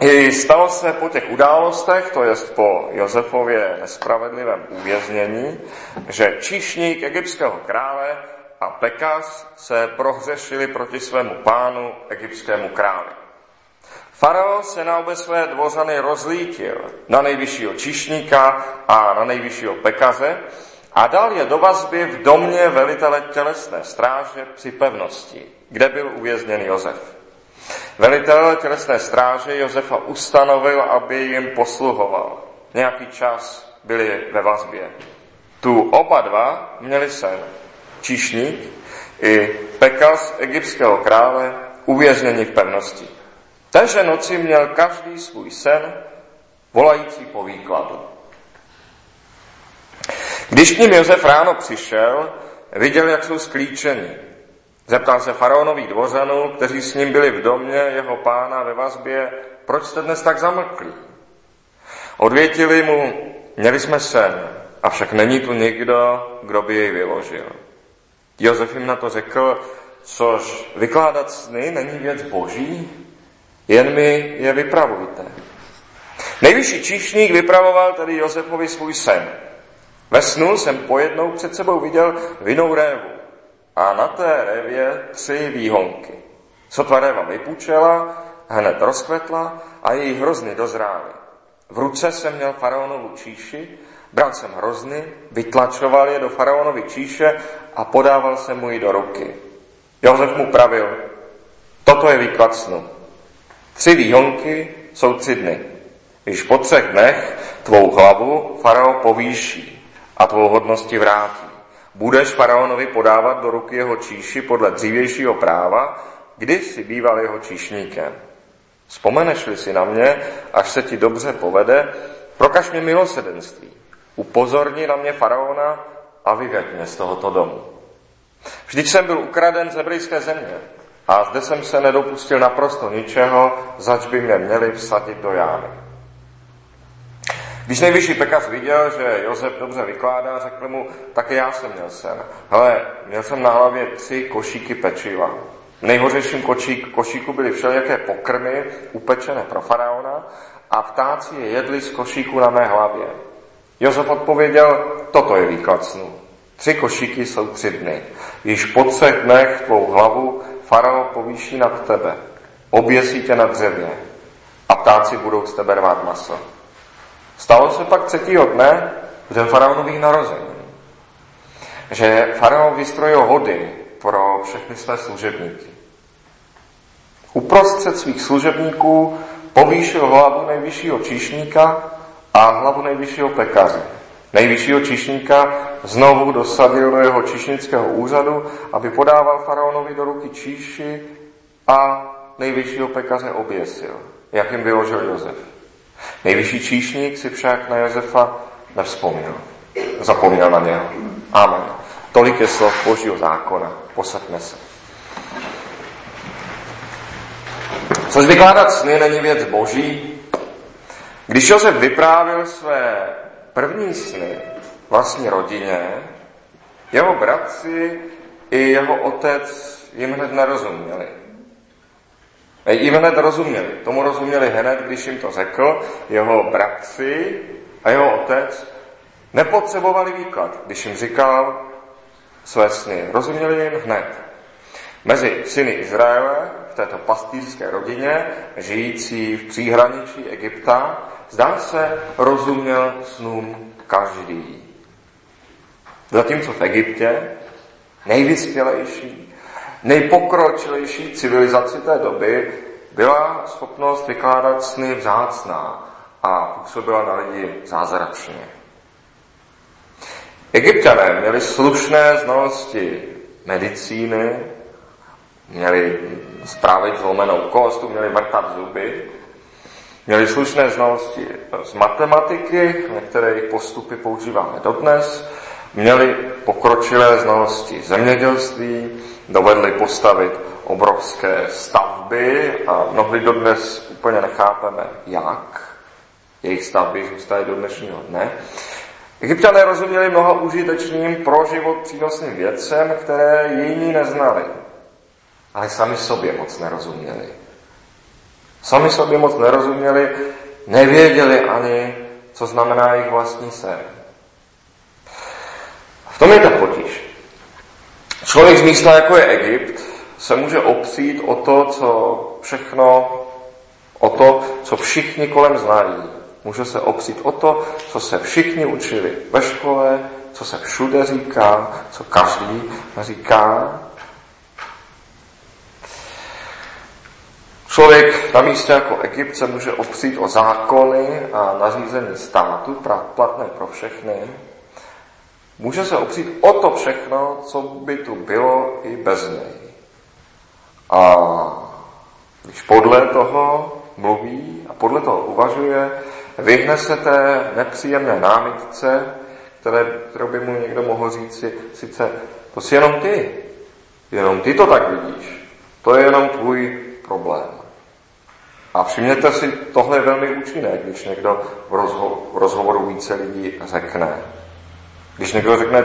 I stalo se po těch událostech, to je po Josefově nespravedlivém uvěznění, že číšník egyptského krále a Pekas se prohřešili proti svému pánu, egyptskému králi. Farao se na obě své dvořany rozlítil na nejvyššího čišníka a na nejvyššího pekaze a dal je do vazby v domě velitele tělesné stráže při pevnosti, kde byl uvězněn Josef. Velitel tělesné stráže Josefa ustanovil, aby jim posluhoval. Nějaký čas byli ve vazbě. Tu oba dva měli sen. Číšník i Pekas egyptského krále uvězněni v pevnosti. Téže noci měl každý svůj sen, volající po výkladu. Když k ním Josef ráno přišel, viděl, jak jsou sklíčeni. Zeptal se faraonových dvořanů, kteří s ním byli v domě jeho pána ve vazbě, proč jste dnes tak zamlklí? Odvětili mu, měli jsme sen, avšak není tu nikdo, kdo by jej vyložil. Josef jim na to řekl, což vykládat sny není věc boží, jen mi je vypravujte. Nejvyšší číšník vypravoval tedy Josefovi svůj sen. Ve snu jsem pojednou před sebou viděl vinou révu a na té révě tři výhonky. Sotva réva vypučela, hned rozkvetla a její hrozny dozrály. V ruce jsem měl faraonovu číši, bral jsem hrozny, vytlačoval je do faraonovy číše a podával jsem mu ji do ruky. Josef mu pravil, toto je výklad snu. Tři výhonky jsou tři dny. Když po třech dnech tvou hlavu farao povýší a tvou hodnosti vrátí. Budeš faraonovi podávat do ruky jeho číši podle dřívějšího práva, kdy jsi býval jeho číšníkem. Vzpomeneš-li si na mě, až se ti dobře povede, prokaž mě milosedenství. Upozorni na mě faraona a vyveď mě z tohoto domu. Vždyť jsem byl ukraden z hebrejské země a zde jsem se nedopustil naprosto ničeho, zač by mě měli vsadit do jámy. Když nejvyšší pekař viděl, že Josef dobře vykládá, řekl mu, také já jsem měl sen. Hele, měl jsem na hlavě tři košíky pečiva. V nejhořejším košík, košíku byly všelijaké pokrmy upečené pro faraona a ptáci je jedli z košíku na mé hlavě. Josef odpověděl, toto je výklad snu. Tři košíky jsou tři dny. Již po třech dnech tvou hlavu farao povýší nad tebe, oběsí tě na dřevě a ptáci budou z tebe rvát maso. Stalo se pak třetího dne den faraonových narození, že faraon vystrojil hody pro všechny své služebníky. Uprostřed svých služebníků povýšil hlavu nejvyššího číšníka a hlavu nejvyššího pekaře. Nejvyššího čišníka znovu dosadil do jeho čišnického úřadu, aby podával faraonovi do ruky číši a nejvyššího pekaře oběsil, jak jim vyložil Josef. Nejvyšší číšník si však na Josefa nevzpomněl. Zapomněl na něho. Amen. Tolik je slov Božího zákona. Posaďme se. Což vykládat sny není věc boží. Když Josef vyprávil své první sny vlastní rodině, jeho bratři i jeho otec jim hned nerozuměli. Jim hned rozuměli. Tomu rozuměli hned, když jim to řekl. Jeho bratři a jeho otec nepotřebovali výklad, když jim říkal své sny. Rozuměli jim hned. Mezi syny Izraele v této pastýřské rodině, žijící v příhraničí Egypta, zdá se, rozuměl snům každý. Zatímco v Egyptě nejvyspělejší, nejpokročilejší civilizaci té doby byla schopnost vykládat sny vzácná a působila na lidi zázračně. Egyptané měli slušné znalosti medicíny, měli správit zlomenou kost, měli vrtat zuby, Měli slušné znalosti z matematiky, některé jejich postupy používáme dodnes, měli pokročilé znalosti zemědělství, dovedli postavit obrovské stavby a mnohdy dodnes úplně nechápeme, jak jejich stavby zůstaly do dnešního dne. Egyptiané rozuměli mnoha užitečným pro život přínosným věcem, které jiní neznali, ale sami sobě moc nerozuměli. Sami sobě moc nerozuměli, nevěděli ani, co znamená jejich vlastní sen. V tom je ta. Člověk z místa, jako je Egypt, se může opřít o to, co všechno, o to, co všichni kolem znají. Může se opřít o to, co se všichni učili ve škole, co se všude říká, co každý říká. Člověk na místě jako Egypt se může opřít o zákony a nařízení státu, platné pro všechny. Může se opřít o to všechno, co by tu bylo i bez něj. A když podle toho mluví a podle toho uvažuje, vyhne se té nepříjemné námitce, které, kterou by mu někdo mohl říct si, sice to si jenom ty, jenom ty to tak vidíš, to je jenom tvůj problém. A všimněte si, tohle je velmi účinné, když někdo v, rozho- v rozhovoru více lidí řekne. Když někdo řekne,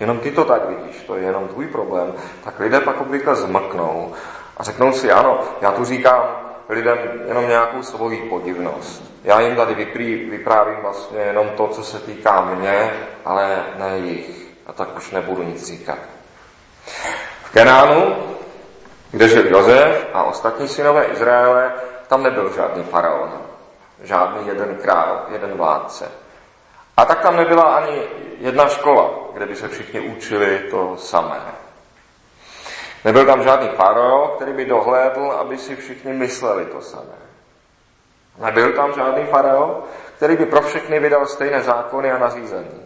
jenom ty to tak vidíš, to je jenom tvůj problém, tak lidé pak obvykle zmknou a řeknou si, ano, já tu říkám lidem jenom nějakou svoji podivnost. Já jim tady vyprý, vyprávím vlastně jenom to, co se týká mě, ale ne jich. A tak už nebudu nic říkat. V Kenánu, kde žil Jozef a ostatní synové Izraele, tam nebyl žádný faraon, žádný jeden král, jeden vládce. A tak tam nebyla ani jedna škola, kde by se všichni učili to samé. Nebyl tam žádný farao, který by dohlédl, aby si všichni mysleli to samé. Nebyl tam žádný farao, který by pro všechny vydal stejné zákony a nařízení.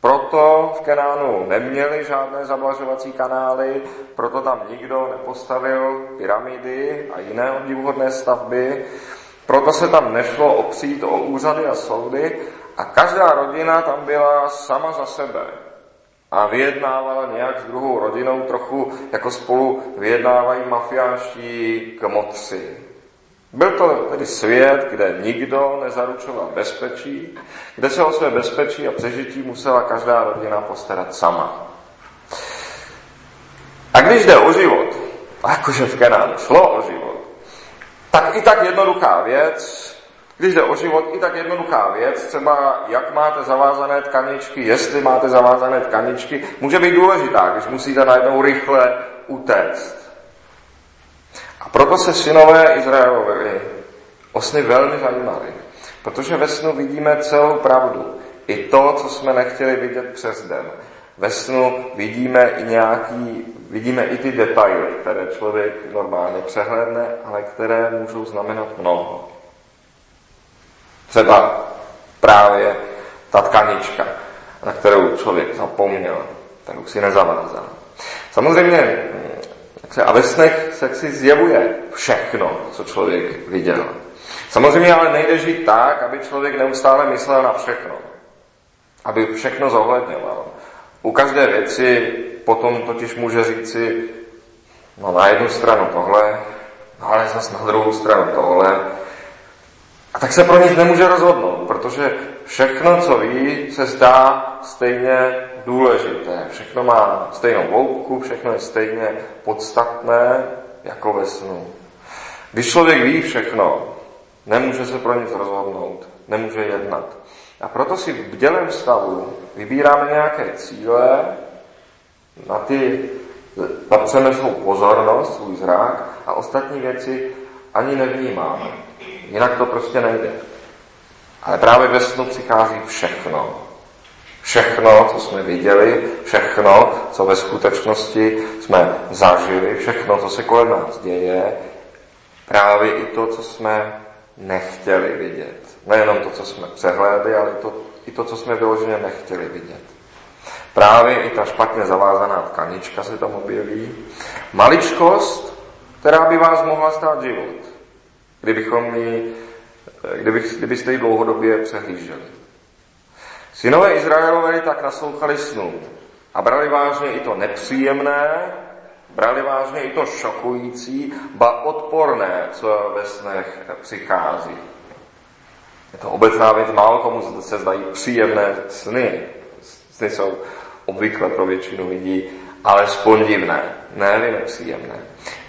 Proto v Kenánu neměli žádné zablažovací kanály, proto tam nikdo nepostavil pyramidy a jiné obdivuhodné stavby, proto se tam nešlo opřít o úřady a soudy a každá rodina tam byla sama za sebe a vyjednávala nějak s druhou rodinou trochu, jako spolu vyjednávají mafiánští kmotři. Byl to tedy svět, kde nikdo nezaručoval bezpečí, kde se o své bezpečí a přežití musela každá rodina postarat sama. A když jde o život, jakože v Kenánu šlo o život, tak i tak jednoduchá věc, když jde o život, i tak jednoduchá věc, třeba jak máte zavázané tkaničky, jestli máte zavázané tkaničky, může být důležitá, když musíte najednou rychle utéct. A proto se synové Izraelovi o sny velmi zajímali, protože ve snu vidíme celou pravdu. I to, co jsme nechtěli vidět přes den. Ve snu vidíme i nějaký, vidíme i ty detaily, které člověk normálně přehledne, ale které můžou znamenat mnoho. Třeba právě ta tkanička, na kterou člověk zapomněl, kterou si nezavázal. Samozřejmě a ve snech se si zjevuje všechno, co člověk viděl. Samozřejmě ale nejde žít tak, aby člověk neustále myslel na všechno. Aby všechno zohledňoval. U každé věci potom totiž může říci, no na jednu stranu tohle, no ale zase na druhou stranu tohle. A tak se pro nic nemůže rozhodnout, protože všechno, co ví, se zdá stejně důležité. Všechno má stejnou hloubku, všechno je stejně podstatné jako ve snu. Když člověk ví všechno, nemůže se pro nic rozhodnout, nemůže jednat. A proto si v bdělém stavu vybíráme nějaké cíle, na ty napřeme svou pozornost, svůj zrák a ostatní věci ani nevnímáme. Jinak to prostě nejde. Ale právě ve snu přichází všechno. Všechno, co jsme viděli, všechno, co ve skutečnosti jsme zažili, všechno, co se kolem nás děje, právě i to, co jsme nechtěli vidět. Nejenom to, co jsme přehlédli, ale i to, i to co jsme vyloženě nechtěli vidět. Právě i ta špatně zavázaná tkanička se tam objeví. Maličkost, která by vás mohla stát život, kdybychom ji, kdyby, kdybyste ji dlouhodobě přehlíželi. Synové Izraelové tak naslouchali snu a brali vážně i to nepříjemné, brali vážně i to šokující, ba odporné, co ve snech přichází. Je to obecná věc, málo komu se zdají příjemné sny. Sny jsou obvykle pro většinu lidí alespoň divné, ne nepříjemné.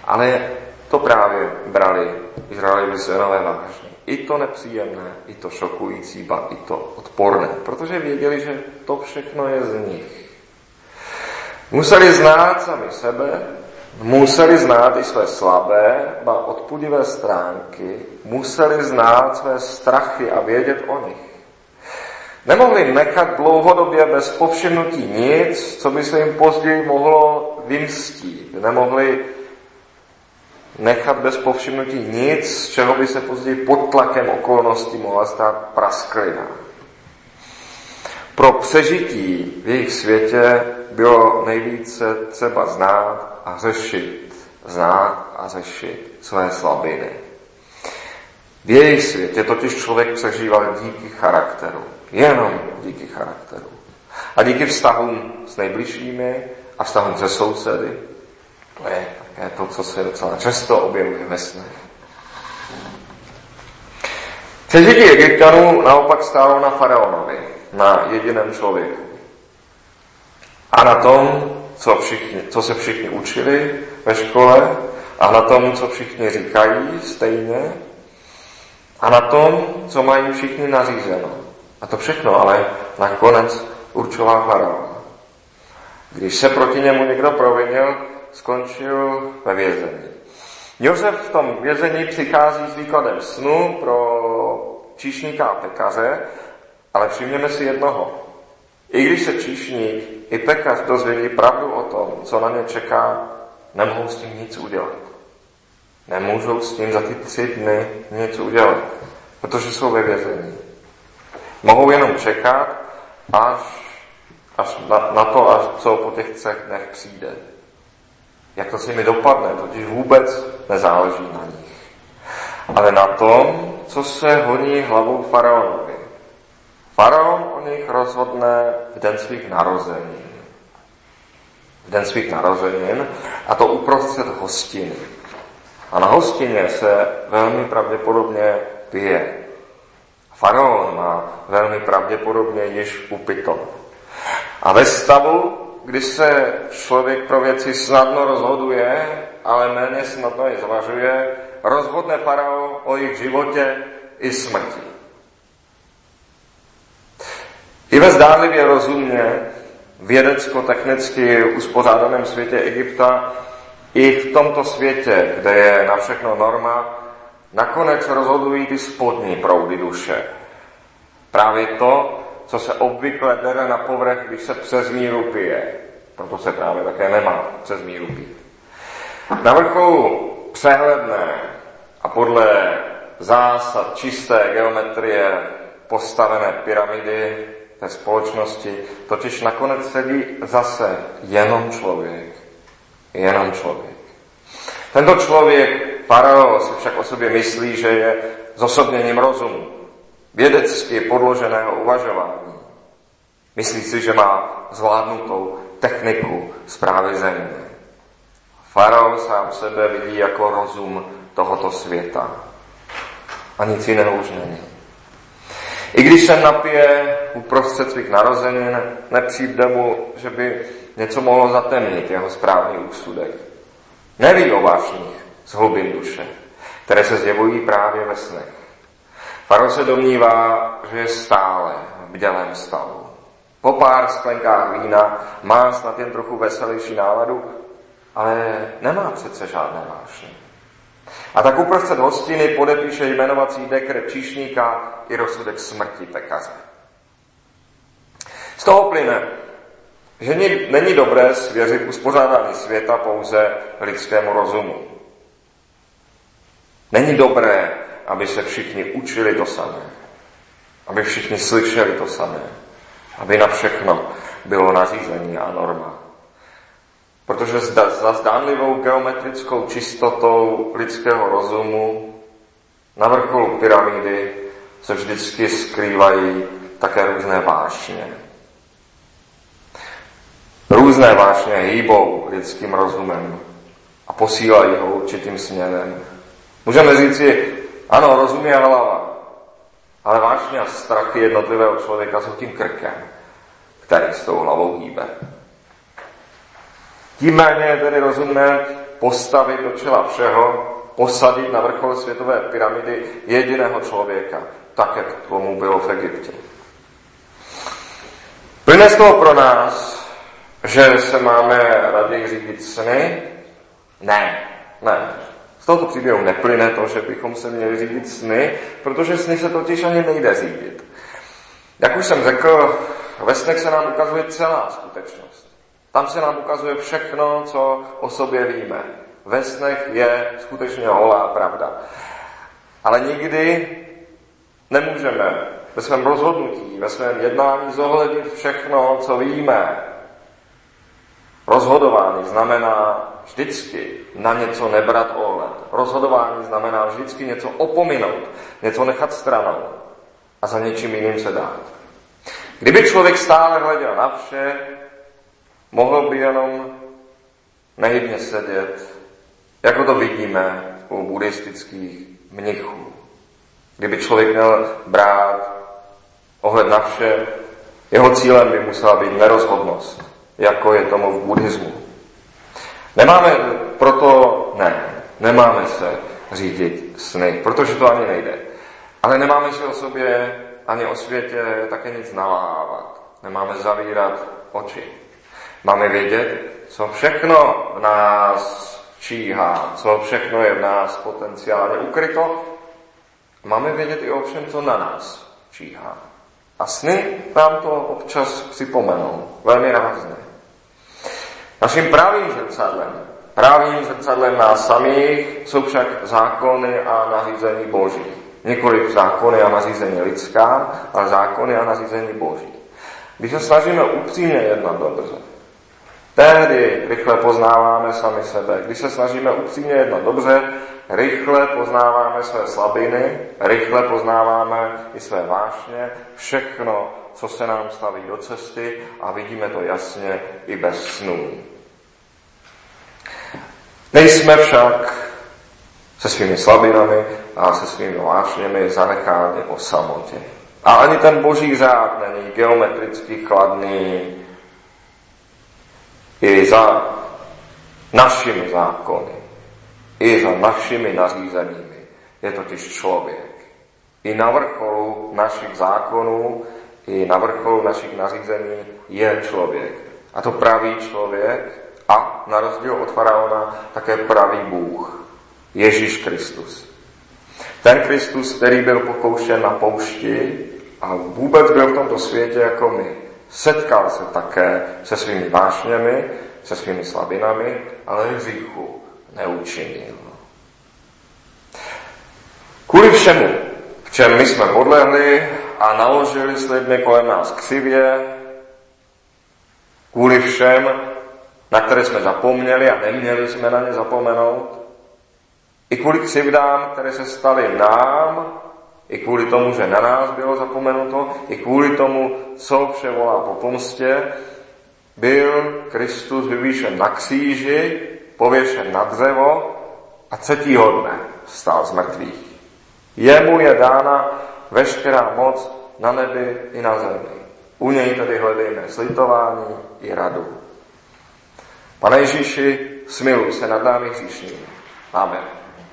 Ale to právě brali Izraelovi synové vážně. I to nepříjemné, i to šokující, ba i to odporné, protože věděli, že to všechno je z nich. Museli znát sami sebe, museli znát i své slabé, ba odpudivé stránky, museli znát své strachy a vědět o nich. Nemohli nechat dlouhodobě bez povšimnutí nic, co by se jim později mohlo vymstít. Nemohli nechat bez povšimnutí nic, z čeho by se později pod tlakem okolností mohla stát prasklina. Pro přežití v jejich světě bylo nejvíce třeba znát a řešit. Znát a řešit své slabiny. V jejich světě totiž člověk přežíval díky charakteru. Jenom díky charakteru. A díky vztahům s nejbližšími a vztahům se sousedy. To je také to, co se docela často objevuje ve snech. Přežití Egyptanů naopak stálo na faraonovi, na jediném člověku. A na tom, co, všichni, co se všichni učili ve škole, a na tom, co všichni říkají stejně, a na tom, co mají všichni nařízeno. A to všechno ale nakonec určoval faraon. Když se proti němu někdo provinil, skončil ve vězení. Josef v tom vězení přichází s výkladem snu pro číšníka a pekaře, ale všimněme si jednoho. I když se číšník i pekař dozvědí pravdu o tom, co na ně čeká, nemohou s tím nic udělat. Nemůžou s tím za ty tři dny nic udělat, protože jsou ve vězení. Mohou jenom čekat, až, až na, na to, až co po těch třech dnech přijde. Jak to s nimi dopadne, totiž vůbec nezáleží na nich. Ale na tom, co se honí hlavou faraonovi. Faraon o nich rozhodne v den svých narozenin. V den svých narozenin, a to uprostřed hostiny. A na hostině se velmi pravděpodobně pije. Faraon má velmi pravděpodobně již upito. A ve stavu, kdy se člověk pro věci snadno rozhoduje, ale méně snadno je zvažuje, rozhodne faraon o jejich životě i smrti. I ve zdánlivě rozumně, vědecko-technicky uspořádaném světě Egypta, i v tomto světě, kde je na všechno norma, nakonec rozhodují ty spodní proudy duše. Právě to, co se obvykle bere na povrch, když se přes míru pije. Proto se právě také nemá přes míru pít. Na vrcholu přehledné a podle zásad čisté geometrie postavené pyramidy té společnosti, totiž nakonec sedí zase jenom člověk. Jenom člověk. Tento člověk, farao, si však o sobě myslí, že je zosobněním rozumu, vědecky podloženého uvažování. Myslí si, že má zvládnutou techniku zprávy země. Farao sám sebe vidí jako rozum tohoto světa. A nic jiného už není. I když se napije uprostřed svých narozenin, nepřijde mu, že by něco mohlo zatemnit jeho správný úsudek. Neví o vášních z hlubin duše, které se zjevují právě ve snech. Faro se domnívá, že je stále v bdělém stavu. Po pár sklenkách vína má snad jen trochu veselější náladu, ale nemá přece žádné vášně. A tak uprostřed hostiny podepíše jmenovací dekret číšníka i rozsudek smrti pekaře. Z toho plyne, že není dobré svěřit uspořádání světa pouze lidskému rozumu. Není dobré, aby se všichni učili to samé, aby všichni slyšeli to samé, aby na všechno bylo nařízení a norma. Protože za zdánlivou geometrickou čistotou lidského rozumu na vrcholu pyramidy se vždycky skrývají také různé vášně. Různé vášně hýbou lidským rozumem a posílají ho určitým směrem. Můžeme říci, ano, rozum je hlava, ale vášně a strachy jednotlivého člověka jsou tím krkem, který s tou hlavou hýbe. Tím méně je tedy rozumné postavit do čela všeho posadit na vrchol světové pyramidy jediného člověka, tak, jak tomu bylo v Egyptě. Plyne z toho pro nás, že se máme raději řídit sny? Ne, ne. Z tohoto příběhu neplyne to, že bychom se měli řídit sny, protože sny se totiž ani nejde řídit. Jak už jsem řekl, ve snech se nám ukazuje celá skutečnost. Tam se nám ukazuje všechno, co o sobě víme. Ve snech je skutečně holá pravda. Ale nikdy nemůžeme ve svém rozhodnutí, ve svém jednání zohlednit všechno, co víme. Rozhodování znamená vždycky na něco nebrat ohled. Rozhodování znamená vždycky něco opominout, něco nechat stranou a za něčím jiným se dát. Kdyby člověk stále hleděl na vše, mohl by jenom nehybně sedět, jako to vidíme u buddhistických mnichů. Kdyby člověk měl brát ohled na vše, jeho cílem by musela být nerozhodnost, jako je tomu v buddhismu. Nemáme proto, ne, nemáme se řídit sny, protože to ani nejde. Ale nemáme si o sobě ani o světě také nic nalávat. Nemáme zavírat oči. Máme vědět, co všechno v nás číhá, co všechno je v nás potenciálně ukryto. Máme vědět i o všem, co na nás číhá. A sny nám to občas připomenou, velmi rázně. Naším pravým zrcadlem, pravým zrcadlem nás samých jsou však zákony a nařízení Boží. Nikoli zákony a nařízení lidská, ale zákony a nařízení Boží. Když se snažíme upřímně jednat dobře, tehdy rychle poznáváme sami sebe. Když se snažíme upřímně jednat dobře, rychle poznáváme své slabiny, rychle poznáváme i své vášně, všechno, co se nám staví do cesty a vidíme to jasně i bez snů. Nejsme však se svými slabinami a se svými vášněmi zanecháni o samotě. A ani ten boží řád není geometricky chladný i za našimi zákony, i za našimi nařízeními. Je totiž člověk. I na vrcholu našich zákonů, i na vrcholu našich nařízení je člověk. A to pravý člověk a na rozdíl od faraona také pravý Bůh. Ježíš Kristus. Ten Kristus, který byl pokoušen na poušti a vůbec byl v tomto světě jako my. Setkal se také se svými vášněmi, se svými slabinami, ale hříchu neučinil. Kvůli všemu, v čem my jsme podlehli a naložili s lidmi kolem nás křivě, kvůli všem, na které jsme zapomněli a neměli jsme na ně zapomenout, i kvůli křivdám, které se staly nám, i kvůli tomu, že na nás bylo zapomenuto, i kvůli tomu, co vše volá po pomstě, byl Kristus vyvýšen na kříži, pověšen na dřevo a třetího dne stál z mrtvých. Jemu je dána veškerá moc na nebi i na zemi. U něj tedy hledejme slitování i radu. Pane Ježíši, smiluj se nad námi hříšnými. Amen.